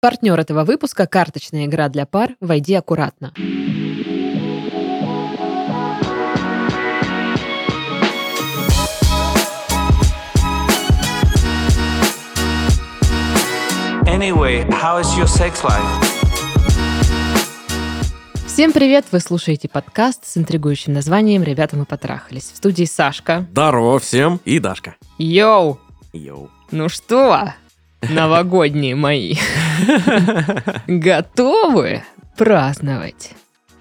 Партнер этого выпуска – карточная игра для пар «Войди аккуратно». Anyway, how is your sex life? Всем привет! Вы слушаете подкаст с интригующим названием «Ребята, мы потрахались». В студии Сашка. Здорово всем и Дашка. Йоу! Йоу. Ну что, новогодние мои, готовы праздновать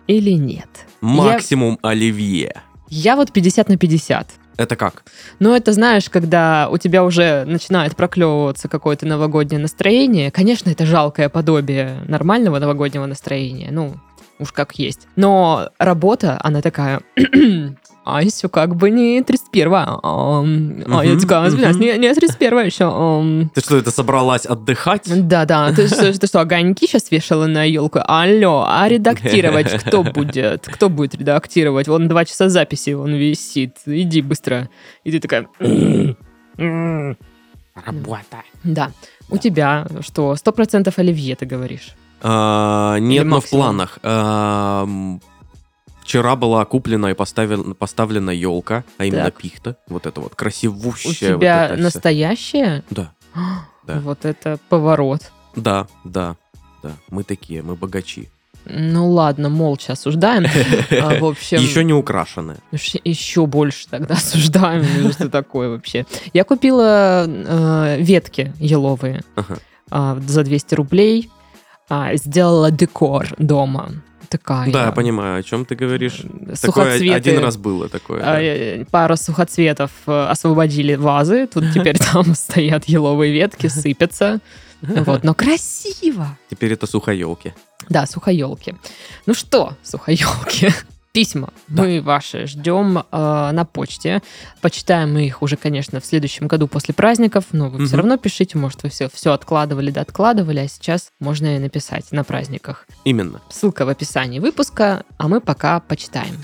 или нет? Максимум оливье. Я вот 50 на 50. Это как? Ну, это знаешь, когда у тебя уже начинает проклевываться какое-то новогоднее настроение. Конечно, это жалкое подобие нормального новогоднего настроения. Ну, уж как есть. Но работа, она такая... А еще как бы не 31 а, а я такая, извиняюсь, не, не 31 еще. Ты что, это собралась отдыхать? Да-да, ты, ты что, огоньки сейчас вешала на елку? Алло, а редактировать кто будет? Кто будет редактировать? Вон два часа записи, он висит. Иди быстро. И ты такая... Работа. Да. У тебя что, сто процентов оливье, ты говоришь? А, нет, но в планах. А, вчера была куплена и поставлена, поставлена елка, а именно Так. пихта. Вот это вот красивущая. У тебя вот настоящая? Да, Да. Вот это поворот. да, да, да. Мы такие, мы богачи. Ну ладно, молча осуждаем. А, В общем, Еще не украшенные. Ш- Еще больше тогда осуждаем, что такое вообще. Я купила э, ветки еловые Ага. а, за 200 рублей, а, сделала декор дома. Такая. Да, я понимаю, о чем ты говоришь. э, Такое Сухоцветы. один раз было такое. А, да. э, Пара сухоцветов э, освободили вазы, тут теперь там стоят еловые ветки, сыпятся. Вот, но красиво. Теперь это сухоелки. Да, сухоелки. Ну что, сухоелки? Письма Да. мы ваши ждем э, на почте. Почитаем мы их уже, конечно, в следующем году после праздников, но вы все Мгм. равно пишите, может, вы все, все откладывали да откладывали, а сейчас можно и написать на праздниках. Именно. Ссылка в описании выпуска, а мы пока почитаем.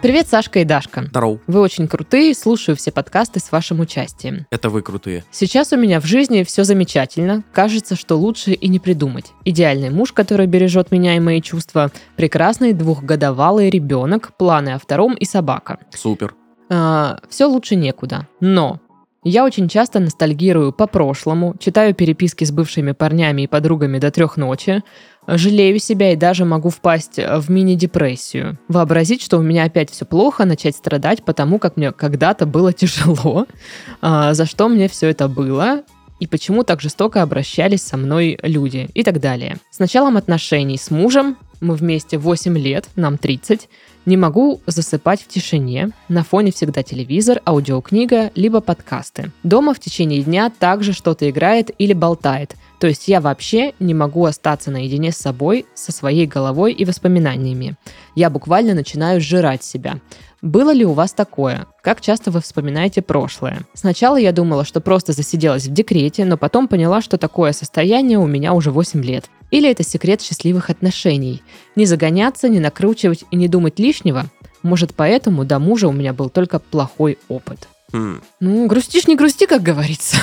Привет, Сашка и Дашка. Здорово. Вы очень крутые, слушаю все подкасты с вашим участием. Это вы крутые. Сейчас у меня в жизни все замечательно. Кажется, что лучше и не придумать. Идеальный муж, который бережет меня и мои чувства. Прекрасный двухгодовалый ребенок, планы о втором и собака. Супер. все лучше некуда. Но я очень часто ностальгирую по прошлому, читаю переписки с бывшими парнями и подругами до трех ночи, жалею себя и даже могу впасть в мини-депрессию. Вообразить, что у меня опять все плохо, начать страдать, потому как мне когда-то было тяжело, а, за что мне все это было, и почему так жестоко обращались со мной люди и так далее. С началом отношений с мужем, мы вместе 8 лет, нам 30, не могу засыпать в тишине. На фоне всегда телевизор, аудиокнига, либо подкасты. Дома в течение дня также что-то играет или болтает. То есть я вообще не могу остаться наедине с собой, со своей головой и воспоминаниями. Я буквально начинаю сжирать себя. Было ли у вас такое? Как часто вы вспоминаете прошлое? Сначала я думала, что просто засиделась в декрете, но потом поняла, что такое состояние у меня уже 8 лет. Или это секрет счастливых отношений? Не загоняться, не накручивать и не думать лишнего? Может, поэтому до мужа у меня был только плохой опыт. М. Ну, грустишь, не грусти, как говорится.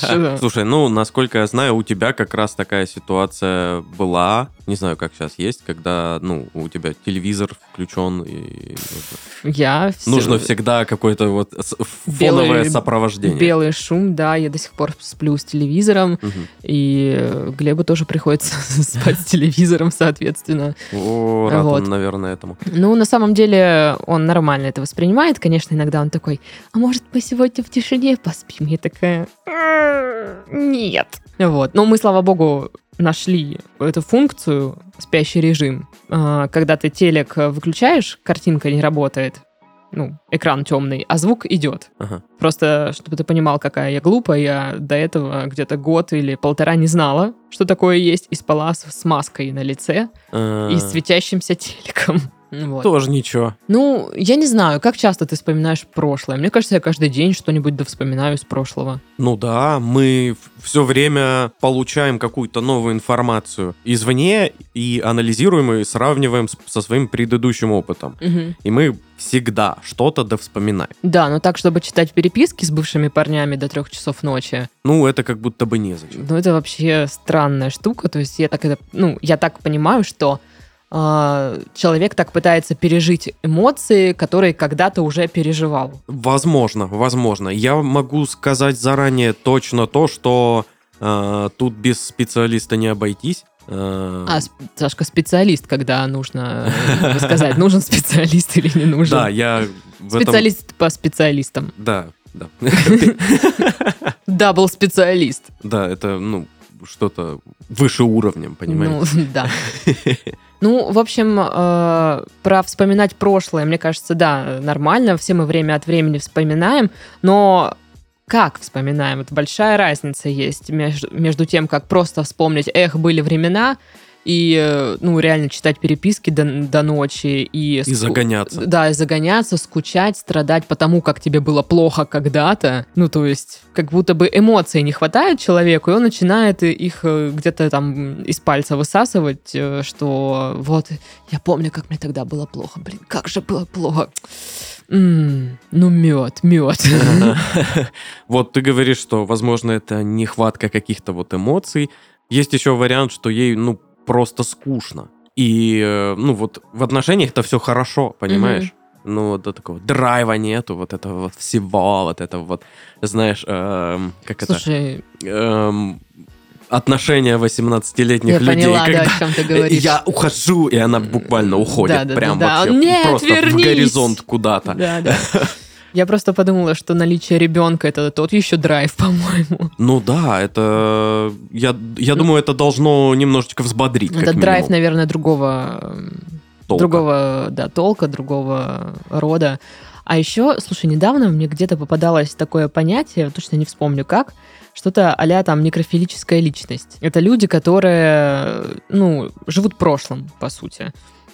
Слушай, ну, насколько я знаю, у тебя как раз такая ситуация была. Не знаю, как сейчас есть, когда, ну, у тебя телевизор включен и Я всё- нужно всегда какое-то вот с- Белый- фоновое сопровождение. Белый шум, да, я до сих пор сплю с телевизором, Мгм. и э, Глебу тоже приходится спать с телевизором, соответственно. О, рад Вот. наверное, этому. Ну, на самом деле, он нормально это воспринимает. Конечно, иногда он такой, а может, мы сегодня в тишине поспим? Я такая, «М, нет. Вот. Но мы, слава богу, нашли эту функцию, спящий режим. А, Когда ты телек выключаешь, картинка не работает, ну, экран темный, а звук идет. Ага. Просто, чтобы ты понимал, какая я глупая, я до этого где-то год или полтора не знала, что такое есть, и спала с, маской на лице А, и с светящимся телеком. Вот. Тоже ничего. Ну, я не знаю, как часто ты вспоминаешь прошлое. Мне кажется, я каждый день что-нибудь да вспоминаю с прошлого. Ну да, мы все время получаем какую-то новую информацию извне и анализируем и сравниваем со своим предыдущим опытом. Мгм. И мы всегда что-то да вспоминаем. Да, но так, чтобы читать переписки с бывшими парнями до трех часов ночи, Ну, это как будто бы незачем. ну это вообще странная штука. То есть я так это, ну, я так понимаю, что человек так пытается пережить эмоции, которые когда-то уже переживал. Возможно, возможно. Я могу сказать заранее точно то, что э, тут без специалиста не обойтись. Э, А, сп- Сашка, специалист, когда нужно э, сказать, нужен специалист или не нужен. да, я. Специалист по специалистам. Да, да. Дабл специалист. Да, это, ну, что-то выше уровнем, понимаешь? Ну, да. Ну, в общем, э, про вспоминать прошлое, мне кажется, да, нормально. Все мы время от времени вспоминаем, но как вспоминаем? Это большая разница есть между, между тем, как просто вспомнить, эх, были времена, и, э, ну, реально читать переписки до, до ночи и... И ску- загоняться. Да, и загоняться, скучать, страдать потому, как тебе было плохо когда-то. Ну, то есть, как будто бы эмоций не хватает человеку, и он начинает их э, где-то там из пальца высасывать, э, что вот, я помню, как мне тогда было плохо. Блин, как же было плохо. М, ну, мед, мед. Вот ты говоришь, что, возможно, это нехватка каких-то вот эмоций. Есть еще вариант, что ей, ну, просто скучно. И, э, ну, вот в отношениях-то все хорошо, понимаешь? Ну, вот до такого драйва нету, вот этого вот всего, вот этого вот, знаешь, эм, как Слушай, это, эм, отношения 18-летних я людей, поняла, да, когда о чем ты говоришь. я ухожу, и она буквально уходит Да, да, прям да, да. вообще Нет, просто вернись! в горизонт куда-то. Да, да. Я просто подумала, что наличие ребенка это тот еще драйв, по-моему. Ну да, это... Я, я думаю, это должно немножечко взбодрить, Это драйв, наверное, другого, толка. другого, да, толка, другого рода. А еще, слушай, недавно мне где-то попадалось такое понятие, точно не вспомню как, что-то а там некрофилическая личность. Это люди, которые, ну, живут прошлым, по сути.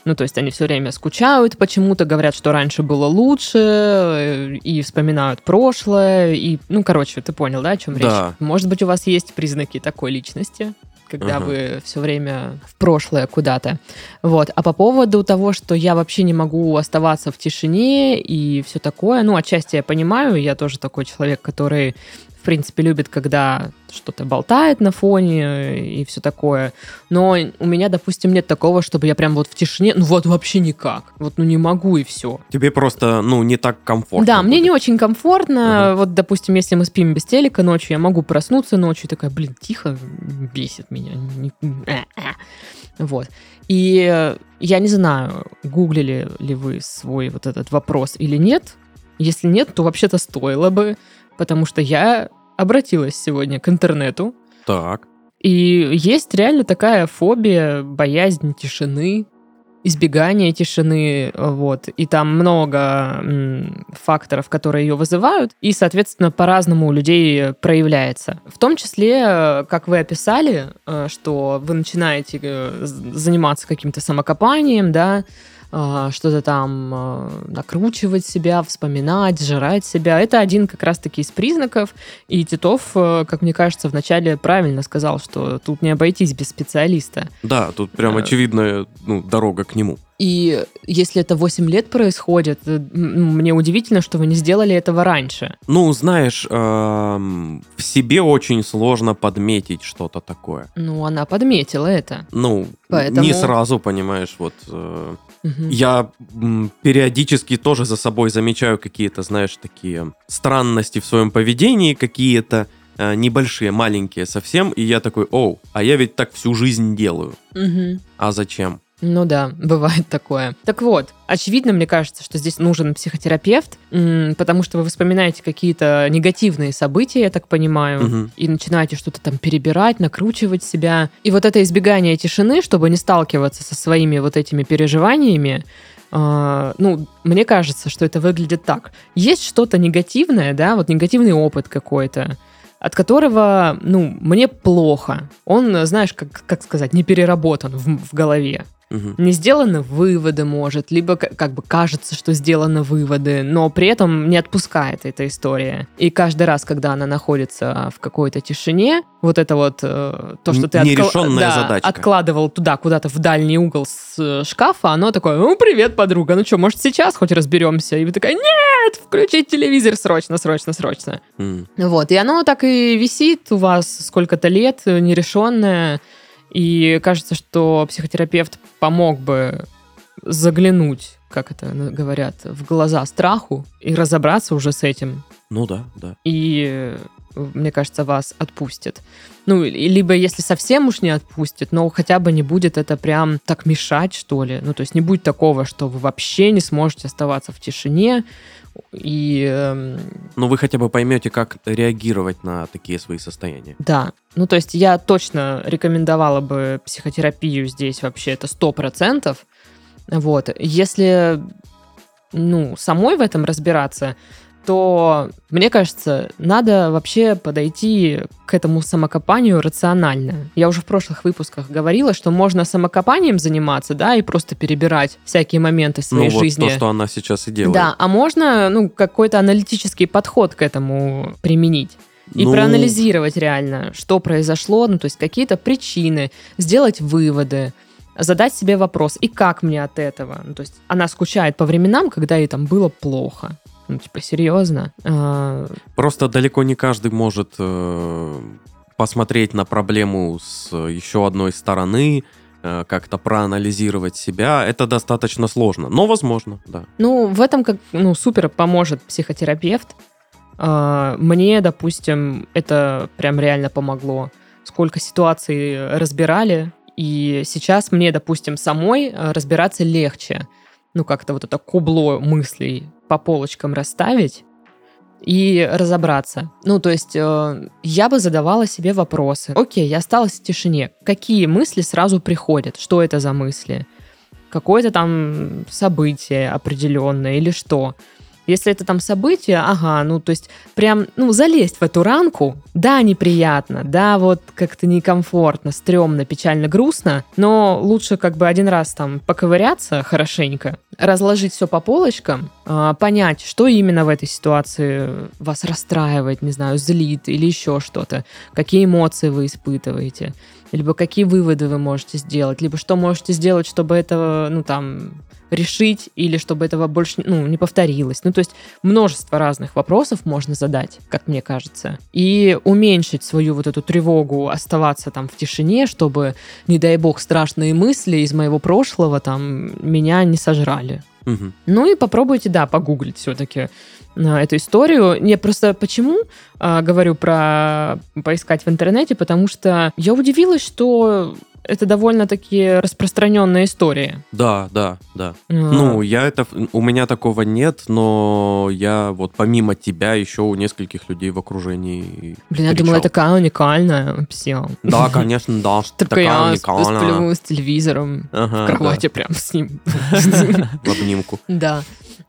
Ну, то есть они все время скучают почему-то, говорят, что раньше было лучше, э, и вспоминают прошлое, и, ну, короче, ты понял, да, о чем Да. речь? Может быть, у вас есть признаки такой личности, когда Ага. вы все время в прошлое куда-то. Вот. А по поводу того, что я вообще не могу оставаться в тишине и все такое, ну, отчасти я понимаю, я тоже такой человек, который в принципе, любит, когда что-то болтает на фоне и все такое. Но у меня, допустим, нет такого, чтобы я прям вот в тишине, ну вот вообще никак. Вот, ну не могу и все. Тебе просто, ну, не так комфортно. Да, мне будет. не очень комфортно. Вот, допустим, если мы спим без телека ночью, я могу проснуться ночью и такая, блин, тихо, бесит меня. Э, э. Вот. И я не знаю, гуглили ли вы свой вот этот вопрос или нет. Если нет, то вообще-то стоило бы, потому что я обратилась сегодня к интернету, Так. и есть реально такая фобия, боязнь тишины, избегание тишины, вот. И там много м, факторов, которые ее вызывают, и, соответственно, по-разному у людей проявляется. В том числе, как вы описали, э, что вы начинаете э, заниматься каким-то самокопанием, да, что-то там а, накручивать себя, вспоминать, жрать себя. Это один как раз-таки из признаков. И Титов, э, как мне кажется, вначале правильно сказал, что тут не обойтись без специалиста. Да, тут прям Э. очевидная ну, дорога к нему. И если это 8 лет происходит, э, мне удивительно, что вы не сделали этого раньше. Ну, знаешь, эм, в себе очень сложно подметить что-то такое. Ну, она подметила это. Ну, Поэтому- не сразу, понимаешь, вот... э, Я периодически тоже за собой замечаю какие-то, знаешь, такие странности в своем поведении, какие-то э, небольшие, маленькие совсем, и я такой, оу, а я ведь так всю жизнь делаю. А зачем? Ну да, бывает такое. Так вот, очевидно, мне кажется, что здесь нужен психотерапевт, потому что вы вспоминаете какие-то негативные события, я так понимаю, Мгм. и начинаете что-то там перебирать, накручивать себя. И вот это избегание тишины, чтобы не сталкиваться со своими вот этими переживаниями, а, ну, мне кажется, что это выглядит так. Есть что-то негативное, да, вот негативный опыт какой-то, от которого, ну, мне плохо. Он, знаешь, как, как сказать, не переработан в, в голове. Мгм. не сделаны выводы, может, либо как бы кажется, что сделаны выводы, но при этом не отпускает эта история. И каждый раз, когда она находится в какой-то тишине, вот это вот э, то, что ты нерешенная да, задачка. откладывал туда, куда-то в дальний угол с э, шкафа, оно такое, ну, привет, подруга, ну что, может, сейчас хоть разберемся? И вы такая, нет, включить телевизор срочно, срочно, срочно. М. Вот, и оно так и висит у вас сколько-то лет, э, нерешенное, и кажется, что психотерапевт помог бы заглянуть, как это говорят, в глаза страху и разобраться уже с этим. Ну да, да. И, мне кажется, вас отпустит. Ну, либо если совсем уж не отпустит, но хотя бы не будет это прям так мешать, что ли. Ну, то есть не будет такого, что вы вообще не сможете оставаться в тишине и эм, Но вы хотя бы поймете, как реагировать на такие свои состояния. Да, ну то есть я точно рекомендовала бы психотерапию здесь вообще, это сто процентов. Вот, если, ну, самой в этом разбираться, то, мне кажется, надо вообще подойти к этому самокопанию рационально. Я уже в прошлых выпусках говорила, что можно самокопанием заниматься, да, и просто перебирать всякие моменты своей ну вот жизни. то, что она сейчас и делает. Да, а можно, ну, какой-то аналитический подход к этому применить. И Ну, проанализировать реально, что произошло, ну, то есть какие-то причины, сделать выводы, задать себе вопрос, и как мне от этого? Ну, то есть она скучает по временам, когда ей там было плохо. Ну, типа, серьезно? А, Просто далеко не каждый может э, посмотреть на проблему с еще одной стороны, э, как-то проанализировать себя. Это достаточно сложно, но возможно, да. Ну, в этом как, ну, супер поможет психотерапевт. А, Мне, допустим, это прям реально помогло. Сколько ситуаций разбирали, и сейчас мне, допустим, самой э, разбираться легче. Ну, как-то вот это кубло мыслей по полочкам расставить и разобраться. Ну, то есть э, я бы задавала себе вопросы. Окей, я осталась в тишине. Какие мысли сразу приходят? Что это за мысли? Какое-то там событие определенное или что? Если это там событие, ага, ну то есть прям, ну залезть в эту ранку, да, неприятно, да, вот как-то некомфортно, стрёмно, печально, грустно, но лучше как бы один раз там поковыряться хорошенько, разложить все по полочкам, а, понять, что именно в этой ситуации вас расстраивает, не знаю, злит или еще что-то, какие эмоции вы испытываете, либо какие выводы вы можете сделать, либо что можете сделать, чтобы это, ну там, решить или чтобы этого больше ну, не повторилось. Ну, то есть множество разных вопросов можно задать, как мне кажется, и уменьшить свою вот эту тревогу, оставаться там в тишине, чтобы, не дай бог, страшные мысли из моего прошлого там меня не сожрали. Мгм. Ну и попробуйте, да, погуглить все-таки эту историю. Я просто почему а, говорю про поискать в интернете, потому что я удивилась, что это довольно-таки распространенная история. Да, да, да. А, Ну, я это... У меня такого нет, но я вот помимо тебя еще у нескольких людей в окружении Блин, я думала, я встречал. такая уникальная все. Да, конечно, да, я такая сп- уникальная. сплю с телевизором Ага, в кровати прям с ним. в обнимку. Да.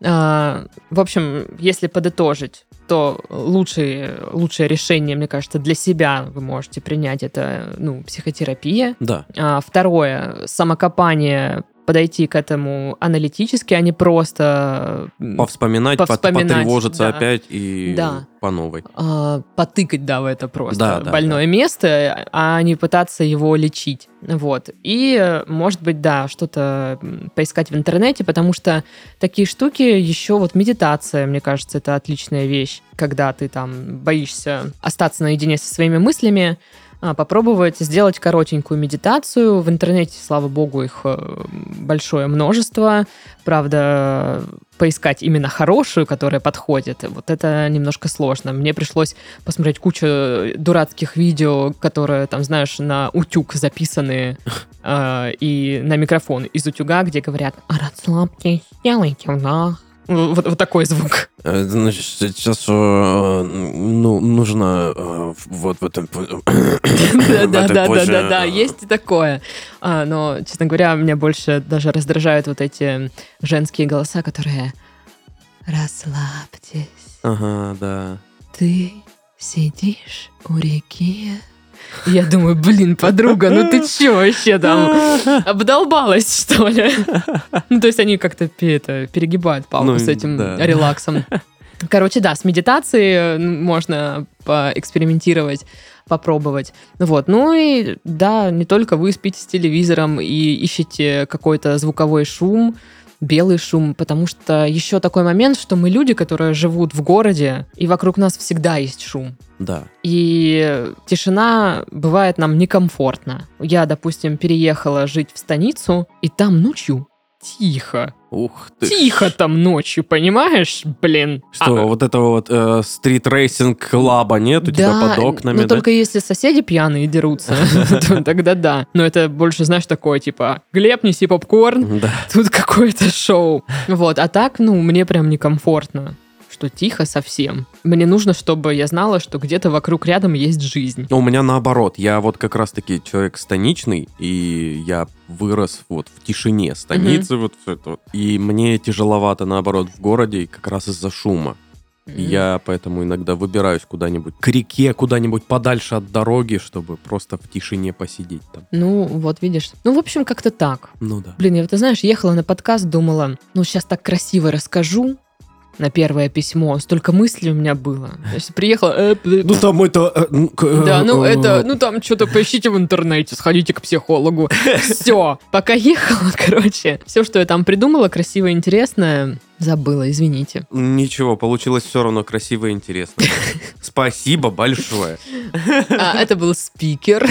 А, В общем, если подытожить, то лучшее, лучшее решение, мне кажется, для себя вы можете принять это, ну, психотерапия. Да. А, Второе, самокопание, подойти к этому аналитически, а не просто Повспоминать, Повспоминать, потревожиться да. опять и Да. по новой. а, потыкать, да, в это просто Да, да, больное место, а не пытаться его лечить. Вот. И, может быть, да, что-то поискать в интернете, потому что такие штуки еще вот медитация, мне кажется, это отличная вещь, когда ты там боишься остаться наедине со своими мыслями, попробовать сделать коротенькую медитацию. В интернете, слава богу, их э, большое множество. Правда, поискать именно хорошую, которая подходит, вот это немножко сложно. Мне пришлось посмотреть кучу дурацких видео, которые, там, знаешь, на утюг записаны э, и на микрофон из утюга, где говорят «Расслабьтесь, сделайте вдох». Вот, вот такой звук. Э, Значит, сейчас э, ну, нужно э, вот в этом... Да-да-да-да-да, есть и такое. А, Но, честно говоря, меня больше даже раздражают вот эти женские голоса, которые «Расслабьтесь, Ага, да. ты сидишь у реки, И я думаю, блин, подруга, ну ты чё вообще там? Обдолбалась, что ли? Ну, то есть они как-то это, перегибают палку Ну, с этим да. релаксом. Короче, да, с медитацией э, можно поэкспериментировать, попробовать. Вот. Ну и да, не только вы спите с телевизором и ищете какой-то звуковой шум, белый шум, потому что еще такой момент, что мы люди, которые живут в городе, и вокруг нас всегда есть шум. Да. И тишина бывает нам некомфортно. Я, допустим, переехала жить в станицу, и там ночью тихо. Ух ты. Тихо там ночью, понимаешь? Блин. Что, А, вот этого вот э, street racing club а нет у тебя да, под окнами, но да? только если соседи пьяные дерутся, то тогда да. Но это больше, знаешь, такое, типа, Глеб, неси попкорн, тут какое-то шоу. Вот, а так, ну, мне прям некомфортно, что тихо совсем. Мне нужно, чтобы я знала, что где-то вокруг рядом есть жизнь. У меня наоборот, я вот как раз-таки человек станичный, и я вырос вот в тишине станицы, вот всё это вот. И мне тяжеловато, наоборот, в городе, как раз из-за шума. И я поэтому иногда выбираюсь куда-нибудь к реке, куда-нибудь подальше от дороги, чтобы просто в тишине посидеть там. Ну, вот видишь. Ну, в общем, как-то так. Ну да. Блин, я вот, ты знаешь, ехала на подкаст, думала, ну, сейчас так красиво расскажу на первое письмо. Столько мыслей у меня было. Я сейчас приехала... э, Ну там это... Да, ну это, ну там что-то поищите в интернете, сходите к психологу. Все. Пока ехала, короче, все, что я там придумала, красивое, интересное, забыла, извините. Ничего, получилось все равно красиво и интересно. Спасибо большое. А, это был спикер.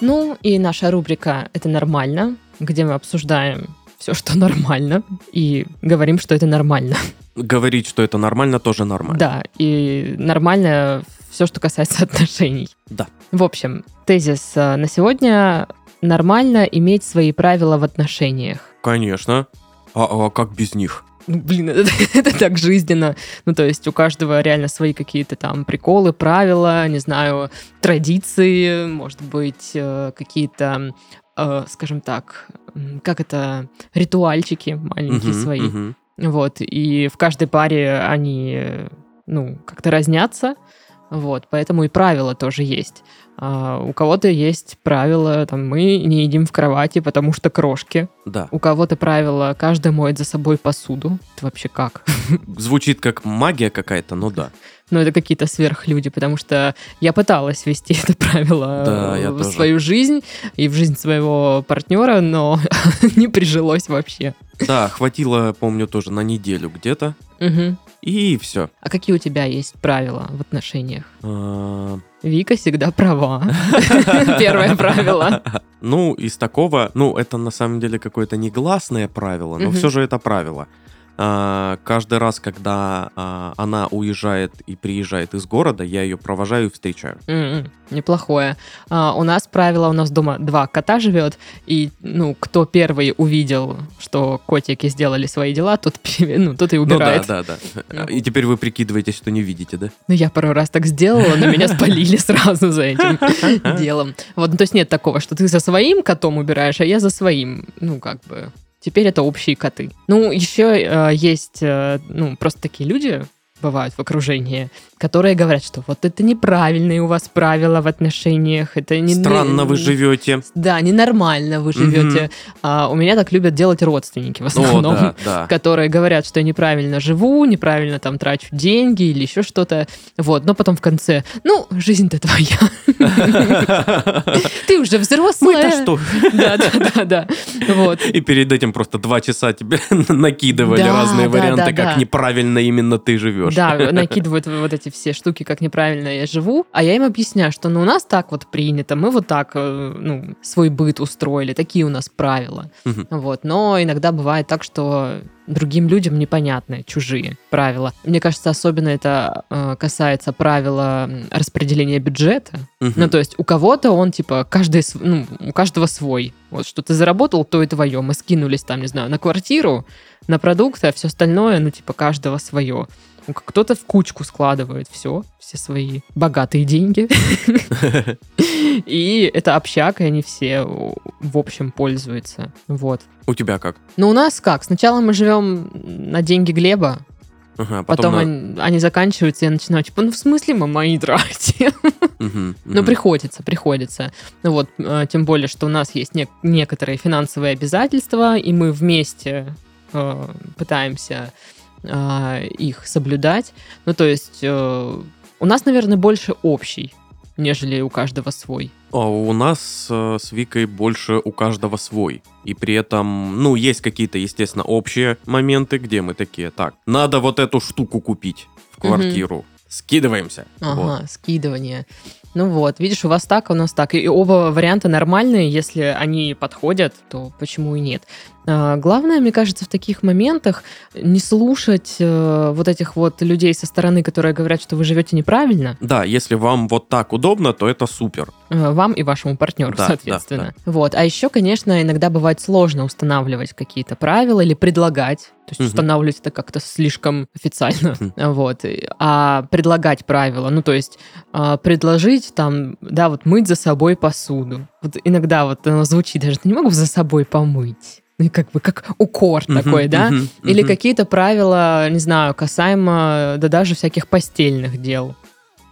Ну, и наша рубрика «Это нормально», где мы обсуждаем все, что нормально, и говорим, что это нормально. Говорить, что это нормально, тоже нормально. Да, и нормально все, что касается отношений. Да. В общем, тезис э, на сегодня нормально иметь свои правила в отношениях. Конечно. А, а как без них? Ну, блин, это, это так жизненно. Ну, то есть у каждого реально свои какие-то там приколы, правила, не знаю, традиции, может быть, э, какие-то, э, скажем так, как это, ритуальчики маленькие Мгм, свои. мгм. Вот, и в каждой паре они, э, ну, как-то разнятся, вот, поэтому и правила тоже есть. А, у кого-то есть правило, там, мы не едим в кровати, потому что крошки. Да. У кого-то правило, каждый моет за собой посуду. Это вообще как? Звучит как магия какая-то, но да. Ну, это какие-то сверхлюди, потому что я пыталась вести это правило Да, в свою жизнь и в жизнь своего партнера, но не прижилось вообще. Да, хватило, помню, тоже на неделю где-то. Мгм. И все. А какие у тебя есть правила в отношениях? Вика всегда права. Первое правило. Ну, из такого, ну, это на самом деле какое-то негласное правило, но все же это правило. А, каждый раз, когда а, она уезжает и приезжает из города, я ее провожаю и встречаю. М-м, Неплохое. А, у нас правило, у нас дома два кота живет, и, ну, кто первый увидел, что котики сделали свои дела, тот, ну, тот и убирает. Ну да, да, да. Ну. И теперь вы прикидываетесь, что не видите, да? Ну, я пару раз так сделала, но меня спалили сразу за этим делом. Вот, ну, то есть нет такого, что ты за своим котом убираешь, а я за своим. Ну, как бы... Теперь это общие коты. Ну, еще э, есть, э, ну, просто такие люди бывают в окружении, которые говорят, что вот это неправильные у вас правила в отношениях, это не... Странно вы живете. Да, ненормально вы живете. А, у меня так любят делать родственники в О, основном да, да. которые говорят, что я неправильно живу, неправильно там трачу деньги или еще что-то. Вот, но потом в конце, ну, жизнь-то твоя. Ты уже взрослая. Мы-то что? Да, да, да, да. Вот. И перед этим просто два часа тебе накидывали разные варианты, как неправильно именно ты живешь. Да, накидывают вот эти все штуки, как неправильно я живу, а я им объясняю, что ну у нас так вот принято, мы вот так, э, ну, свой быт устроили, такие у нас правила. Вот, но иногда бывает так, что другим людям непонятны чужие правила. Мне кажется, особенно это э, касается правила распределения бюджета. Мгм. Ну, то есть у кого-то он, типа, каждый, ну, у каждого свой. Вот что ты заработал, то и твое. Мы скинулись там, не знаю, на квартиру, на продукты, а все остальное, ну, типа, каждого свое. Ну, Кто-то в кучку складывает все, все свои богатые деньги. И это общак, и они все в общем пользуются. Вот. У тебя как? Ну, у нас как? Сначала мы живем на деньги Глеба, Ага, Потом, на- они, они заканчиваются, и я начинаю, типа, ну, в смысле мы мои тратим? Ну, приходится, приходится. Ну вот, э, тем более, что у нас есть не- некоторые финансовые обязательства, и мы вместе э, пытаемся э, их соблюдать. Ну, то есть, э, у нас, наверное, больше общий, нежели у каждого свой. А у нас э, с Викой больше у каждого свой. И при этом, ну, есть какие-то, естественно, общие моменты, где мы такие, так, надо вот эту штуку купить в квартиру. Скидываемся. Ага, Вот. скидывание. Ну вот, видишь, у вас так, у нас так. И оба варианта нормальные, если они подходят, то почему и нет. А, Главное, мне кажется, в таких моментах не слушать э, вот этих вот людей со стороны, которые говорят, что вы живете неправильно, Да, если вам вот так удобно, то это супер. э, вам и вашему партнеру, Да, соответственно. Вот. А еще, конечно, иногда бывает сложно устанавливать какие-то правила или предлагать. То есть Мгм. устанавливать это как-то слишком официально. Вот. А предлагать правила, ну, то есть а, предложить там, да, вот мыть за собой посуду. Вот иногда вот оно звучит даже, не могу за собой помыть. Ну, как бы как укор такой, Мгм, да? мгм, Или мгм. какие-то правила, не знаю, касаемо, да даже всяких постельных дел.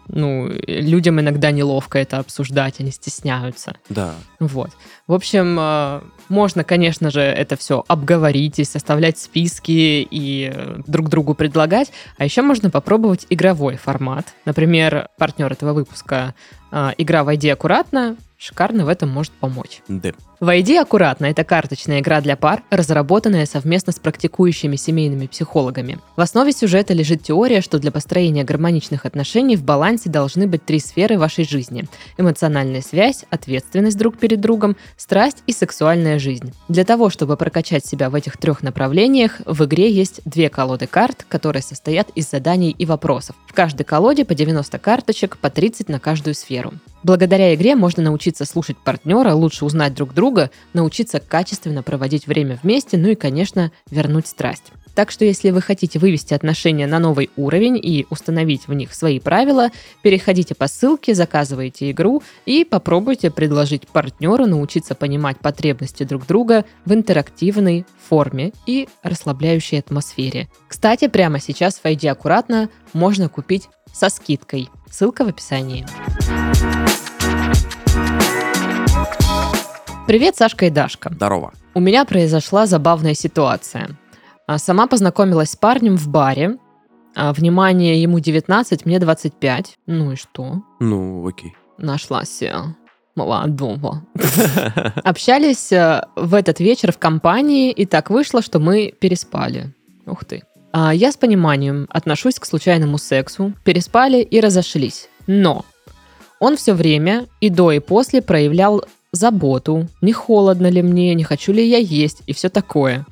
Ну, людям иногда неловко это обсуждать, они стесняются. Да. Вот. В общем, э, можно, конечно же, это все обговорить и составлять списки и э, друг другу предлагать. А еще можно попробовать игровой формат. Например, партнер этого выпуска э, игра «Войди аккуратно» шикарно в этом может помочь. Да. «Войди аккуратно» — это карточная игра для пар, разработанная совместно с практикующими семейными психологами. В основе сюжета лежит теория, что для построения гармоничных отношений в балансе должны быть три сферы вашей жизни – эмоциональная связь, ответственность друг перед другом, страсть и сексуальная жизнь. Для того, чтобы прокачать себя в этих трех направлениях, в игре есть две колоды карт, которые состоят из заданий и вопросов. В каждой колоде по 90 карточек, по 30 на каждую сферу. Благодаря игре можно научиться слушать партнера, лучше узнать друг друга, научиться качественно проводить время вместе, ну и, конечно, вернуть страсть. Так что если вы хотите вывести отношения на новый уровень и установить в них свои правила, переходите по ссылке, заказывайте игру и попробуйте предложить партнеру научиться понимать потребности друг друга в интерактивной форме и расслабляющей атмосфере. Кстати, прямо сейчас в ID аккуратно можно купить со скидкой. Ссылка в описании. Привет, Сашка и Дашка. Здорово. У меня произошла забавная ситуация. А, Сама познакомилась с парнем в баре. А, Внимание, ему 19, мне 25. Ну и что? Ну, окей. Нашлась я молодого. Общались э, в этот вечер в компании, и так вышло, что мы переспали. Ух ты. А, Я с пониманием отношусь к случайному сексу, переспали и разошлись. Но он все время и до, и после проявлял заботу, не холодно ли мне, не хочу ли я есть и все такое.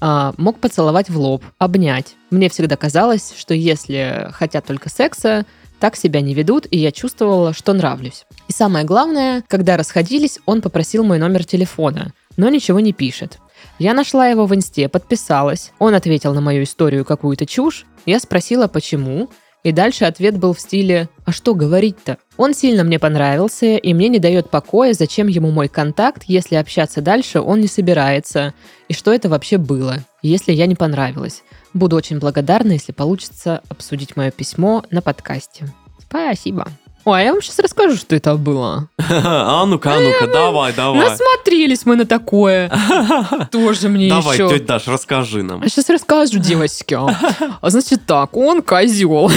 А, мог поцеловать в лоб, обнять. Мне всегда казалось, что если хотят только секса, так себя не ведут, и я чувствовала, что нравлюсь. И самое главное, когда расходились, он попросил мой номер телефона, но ничего не пишет. Я нашла его в инсте, подписалась. Он ответил на мою историю какую-то чушь. Я спросила, почему. И дальше ответ был в стиле «А что говорить-то?». Он сильно мне понравился, и мне не дает покоя, зачем ему мой контакт, если общаться дальше он не собирается, и что это вообще было, если я не понравилась. Буду очень благодарна, если получится обсудить мое письмо на подкасте. Спасибо. Ой, а я вам сейчас расскажу, что это было. А ну-ка, а ну-ка, давай, давай. Насмотрелись мы на такое. Тоже мне Давай, еще. тетя Даш, расскажи нам. А сейчас расскажу, девочки. А значит так, он козел.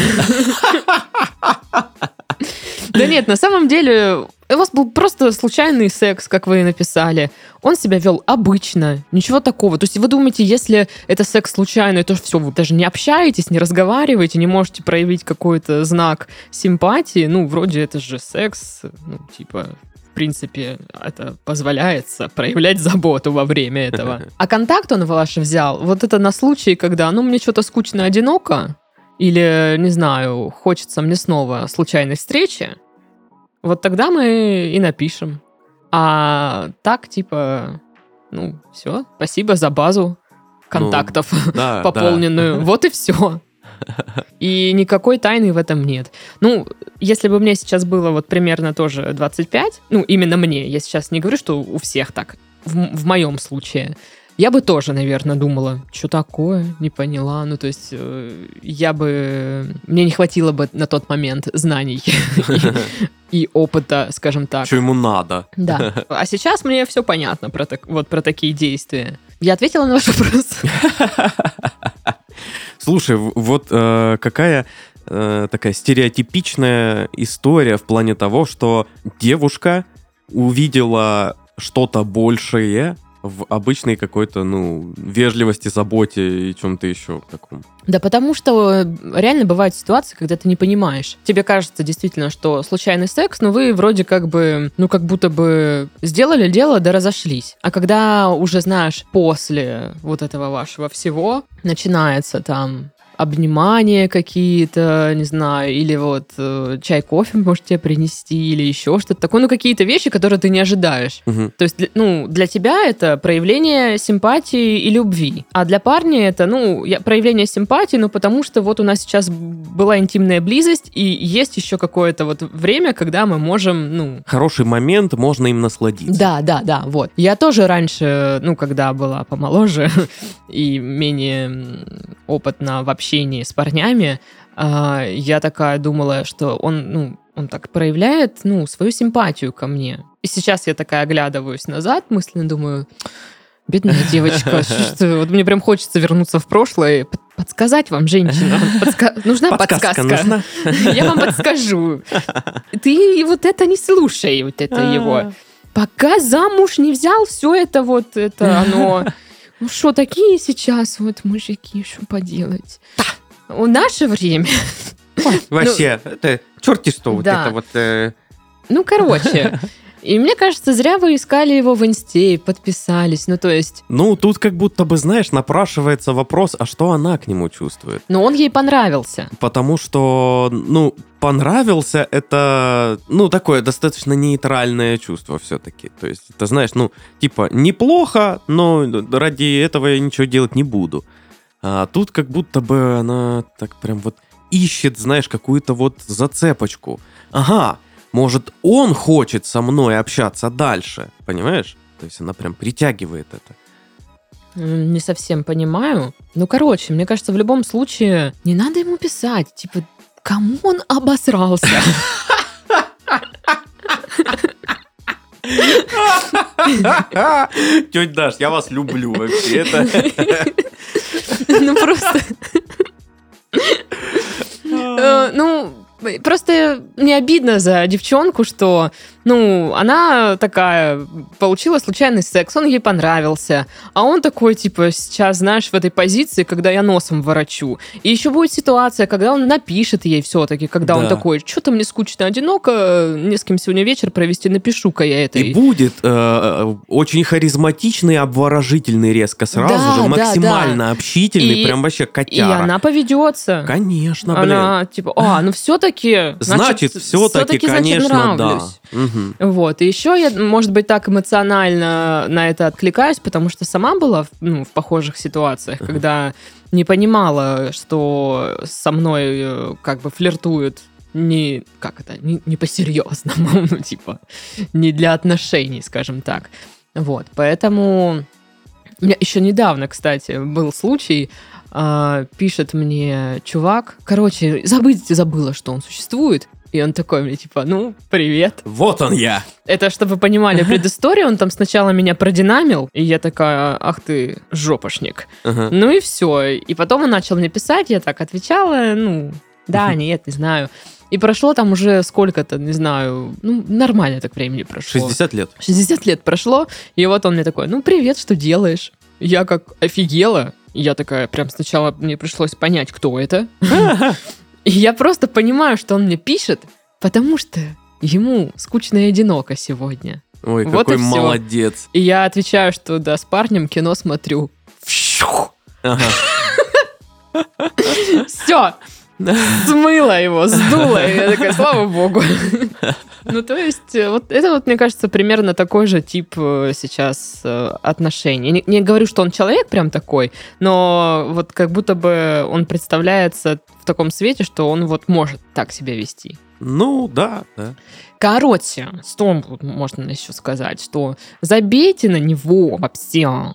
Да нет, на самом деле, у вас был просто случайный секс, как вы и написали. Он себя вел обычно, ничего такого. То есть вы думаете, если это секс случайный, то все, вы даже не общаетесь, не разговариваете, не можете проявить какой-то знак симпатии. Ну, вроде это же секс, ну, типа, в принципе, это позволяется проявлять заботу во время этого. А контакт он ваш взял, вот это на случай, когда, ну, мне что-то скучно, одиноко, или, не знаю, хочется мне снова случайной встречи, вот тогда мы и напишем. А так, типа, ну, все, спасибо за базу контактов Да, пополненную. Вот и все. И никакой тайны в этом нет. Ну, если бы мне сейчас было вот примерно тоже 25, ну, именно мне, я сейчас не говорю, что у всех так, в, в моем случае, Я бы тоже, наверное, думала, что такое, не поняла. Ну, то есть э, я бы... Мне не хватило бы на тот момент знаний и, опыта, скажем так. Что ему надо? Да. А сейчас мне все понятно про, так, вот, про такие действия. Я ответила на ваш вопрос. Слушай, вот э, какая э, такая стереотипичная история в плане того, что девушка увидела что-то большее в обычной какой-то, ну, вежливости, заботе и чем-то еще таком. Да потому что э, реально бывают ситуации, когда ты не понимаешь. Тебе кажется действительно, что случайный секс, но вы вроде как бы, ну как будто бы сделали дело, да разошлись. А когда уже знаешь, после вот этого вашего всего начинается там обнимания какие-то, не знаю, или вот э, чай, кофе может тебе принести, или еще что-то такое. Ну, какие-то вещи, которые ты не ожидаешь. Мгм. То есть, ну, для тебя это проявление симпатии и любви. А для парня это, ну, я- проявление симпатии, ну, потому что вот у нас сейчас была интимная близость, и есть еще какое-то вот время, когда мы можем, ну, Хороший момент, можно им насладиться. да, да, да, вот. Я тоже раньше, ну, когда была помоложе и менее опытна в общении с парнями, а, я такая думала, что он, ну, он так проявляет, ну, свою симпатию ко мне. И сейчас я такая оглядываюсь назад, мысленно думаю, бедная девочка, что вот мне прям хочется вернуться в прошлое подсказать вам, женщина. Подска- Нужна Подсказка подсказка. нужна? Я вам подскажу. Ты вот это не слушай, вот это его. Пока замуж не взял, все это вот, это оно... Ну что, такие сейчас вот мужики, что поделать? В наше время... Вообще, это черти что, вот да. это вот... э, Ну, короче. И мне кажется, зря вы искали его в инсте и подписались. Ну, то есть... Ну, тут как будто бы, знаешь, напрашивается вопрос, а что она к нему чувствует? Ну, он ей понравился. Потому что, ну, понравился это, ну, такое достаточно нейтральное чувство все-таки. То есть, ты знаешь, ну, типа, неплохо, но ради этого я ничего делать не буду. А тут как будто бы она так прям вот ищет, знаешь, какую-то вот зацепочку. Ага, может, он хочет со мной общаться дальше, понимаешь? То есть она прям притягивает это. Не совсем понимаю. Ну, короче, мне кажется, в любом случае не надо ему писать. Типа, кому он обосрался? Тетя Даш, я вас люблю вообще. Это... Ну, просто... Э, Ну, просто мне обидно за девчонку, что, ну, она такая, получила случайный секс, он ей понравился, а он такой, типа, сейчас, знаешь, в этой позиции, когда я носом ворочу. И еще будет ситуация, когда он напишет ей все-таки, когда он Да. такой, что-то мне скучно, одиноко, не с кем сегодня вечер провести, напишу-ка я это. И будет э, очень харизматичный, обворожительный резко сразу Да, же, да, максимально общительный, И- прям вообще И котяра. она поведется. Конечно, блин. Она типа, а, ну все-таки, Значит, все-таки, конечно, да. Мгм. Вот, и еще я, может быть, так эмоционально на это откликаюсь, потому что сама была в- ну, в похожих ситуациях, когда не понимала, что со мной э, как бы флиртуют не, как это, не, не по-серьезному, ну, типа, не для отношений, скажем так. Вот, поэтому... У меня еще недавно, кстати, был случай, а, пишет мне чувак, короче, забыть забыла, что он существует, и он такой мне, типа, ну, привет. Вот он я. Это, чтобы вы понимали предысторию, он там сначала меня продинамил, и я такая, ах ты, жопошник. Ага. Ну и все. И потом он начал мне писать, я так отвечала, ну, да, нет, не знаю. И прошло там уже сколько-то, не знаю, ну, нормально так времени прошло. 60 лет. 60 лет прошло, и вот он мне такой, ну, привет, что делаешь? Я как офигела. Я такая, прям сначала мне пришлось понять, кто это. И я просто понимаю, что он мне пишет, потому что ему скучно и одиноко сегодня. Ой, Вот какой и молодец. И я отвечаю, что да, с парнем кино смотрю. Все, смыло его, сдуло. И я такая, слава богу. Ну, то есть, э, вот это вот, мне кажется, примерно такой же тип э, сейчас э, отношений. Не, не говорю, что он человек прям такой, но вот как будто бы он представляется в таком свете, что он вот может так себя вести. Ну, да, да. Короче, что можно еще сказать, что забейте на него вообще.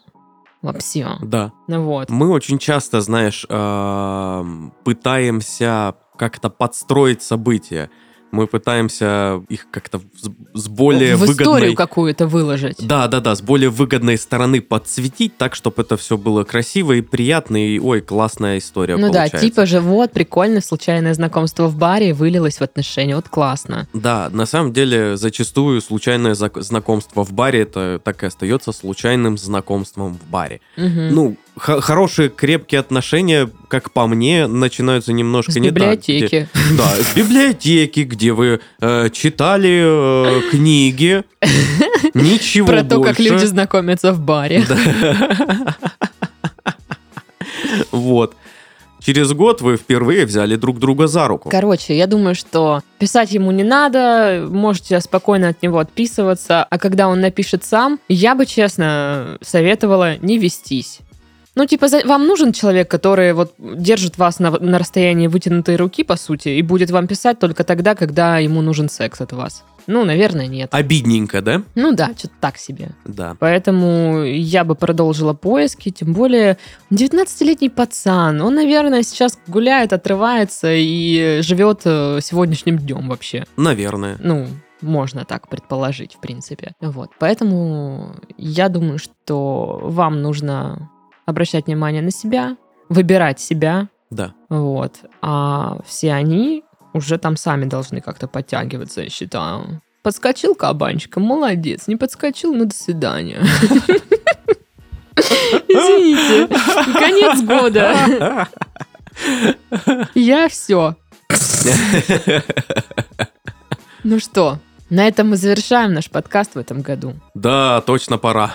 Вообще. Да. Ну вот. Мы очень часто, знаешь, эм, пытаемся как-то подстроить события. Мы пытаемся их как-то с- более в выгодной... историю какую-то выложить. Да, да, да, с более выгодной стороны подсветить так, чтобы это все было красиво и приятно, и, ой, классная история Ну да, получается. типа же вот, прикольно, случайное знакомство в баре вылилось в отношения, вот классно. Да, на самом деле, зачастую случайное знакомство в баре, это так и остается случайным знакомством в баре. Мгм. Ну, хорошие, крепкие отношения, как по мне, начинаются немножко С не так. библиотеки. где- да, с библиотеки, где вы э, читали э, книги. Ничего Про то, как люди знакомятся в баре. Вот. Через год вы впервые взяли друг друга за руку. Короче, я думаю, что писать ему не надо, можете спокойно от него отписываться, а когда он напишет сам, я бы, честно, советовала не вестись. Ну, типа, за- вам нужен человек, который вот держит вас на, на расстоянии вытянутой руки, по сути, и будет вам писать только тогда, когда ему нужен секс от вас. Ну, наверное, нет. Обидненько, да? Ну да, что-то так себе. Да. Поэтому я бы продолжила поиски, тем более 19-летний пацан, он, наверное, сейчас гуляет, отрывается и живет э, сегодняшним днем вообще. Наверное. Ну, можно так предположить, в принципе. Вот, поэтому я думаю, что вам нужно обращать внимание на себя, выбирать себя, Да. вот, а все они уже там сами должны как-то подтягиваться, я считаю. Подскочил кабанчиком, молодец. Не подскочил, ну до свидания. Извините, конец года. Я все. Ну что, на этом мы завершаем наш подкаст в этом году. Да, точно пора.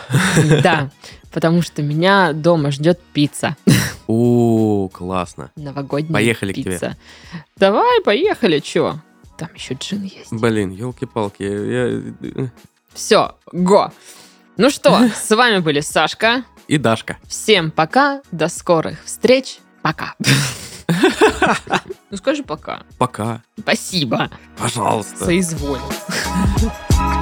Да, потому что меня дома ждет пицца. О, классно. Новогодняя Поехали к тебе. пицца. Давай, поехали, чё? Там еще джин есть. Блин, елки-палки. Я... Все, го. Ну что, с вами были Сашка. И Дашка. Всем пока, до скорых встреч. Пока. Ну скажи пока. Пока. Спасибо. Пожалуйста. Соизволил.